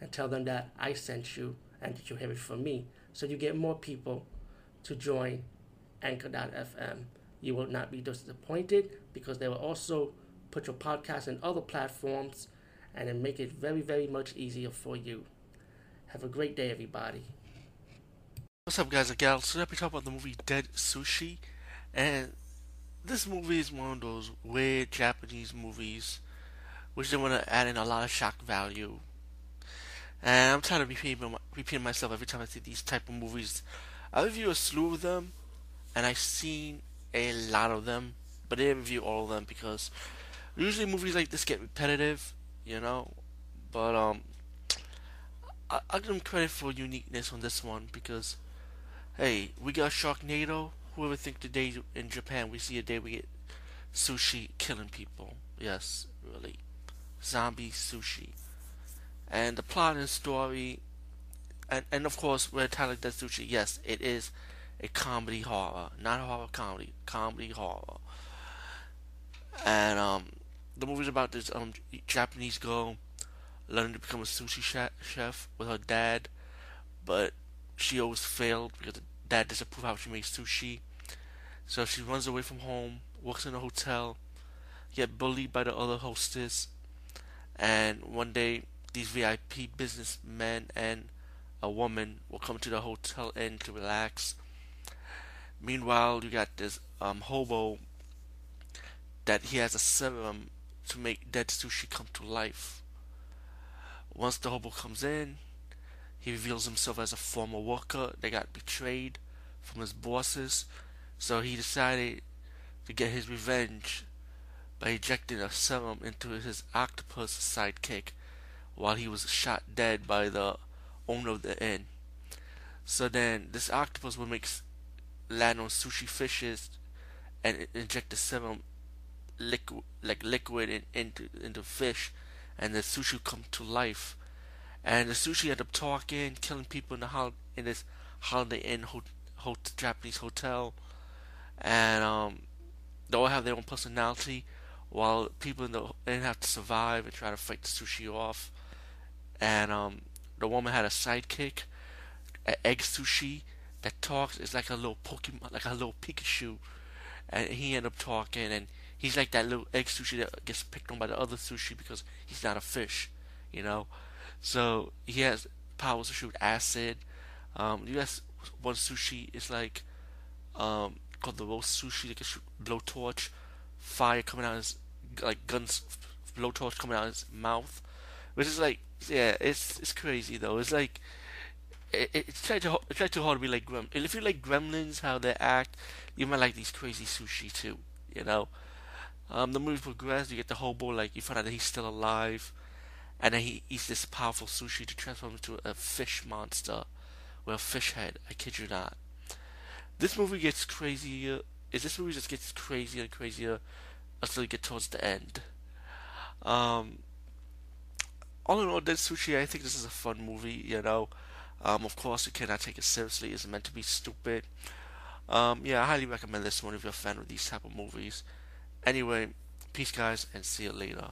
and tell them that I sent you and that you have it from me. So you get more people to join Anchor.fm. You will not be disappointed because they will also put your podcast in other platforms and then make it very, very much easier for you. Have a great day, everybody. What's up, guys and gals? Today we talk about the movie Dead Sushi, and this movie is one of those weird Japanese movies which they want to add in a lot of shock value. And I'm tired of repeating, repeating myself every time I see these type of movies. I review a slew of them, and I've seen a lot of them, but I didn't review all of them because usually movies like this get repetitive, you know. But um, I, I give them credit for uniqueness on this one because, hey, we got Sharknado. Whoever think the day in Japan we see a day we get sushi killing people? Yes, really zombie sushi. And the plot and story, and, and of course, we're telling Dead Sushi, yes, it is a comedy horror, not horror comedy, comedy horror. And um, the movie's about this um Japanese girl learning to become a sushi chef with her dad, but she always failed because the dad doesn't how she makes sushi. So she runs away from home, works in a hotel, get bullied by the other hostess, and one day these VIP businessmen and a woman will come to the hotel inn to relax. Meanwhile, you got this um, hobo that he has a serum to make dead sushi come to life. Once the hobo comes in, he reveals himself as a former worker that got betrayed from his bosses, so he decided to get his revenge by injecting a serum into his octopus sidekick while he was shot dead by the owner of the inn. So then, this octopus will make land on sushi fishes and inject the serum liquid, like liquid in, into into fish, and the sushi come to life. And the sushi end up talking, killing people in the hol- in this Holiday Inn ho- ho- Japanese hotel, and um, they all have their own personality while people in the inn have to survive and try to fight the sushi off. And um, the woman had a sidekick, an egg sushi that talks. It's like a little Pokemon, like a little Pikachu. And he ended up talking, and he's like that little egg sushi that gets picked on by the other sushi because he's not a fish, you know. So he has powers to shoot acid. Um, U.S. one sushi is like um, called the roast sushi. They can shoot blowtorch, fire coming out of his like guns blowtorch coming out of his mouth, which is like yeah, it's it's crazy though. It's like it, it's trying to it's trying too hard to be like Grem. If you like Gremlins, how they act, you might like these crazy sushi too. You know, um, the movie progresses. You get the hobo like you find out that he's still alive, and then he eats this powerful sushi to transform into a fish monster with a fish head. I kid you not. This movie gets crazier. Is this movie just gets crazier and crazier until you get towards the end. Um, all in all, Dead Sushi, I think this is a fun movie, you know. Um, of course, you cannot take it seriously. It's meant to be stupid. Um, yeah, I highly recommend this one if you're a fan of these type of movies. Anyway, peace, guys, and see you later.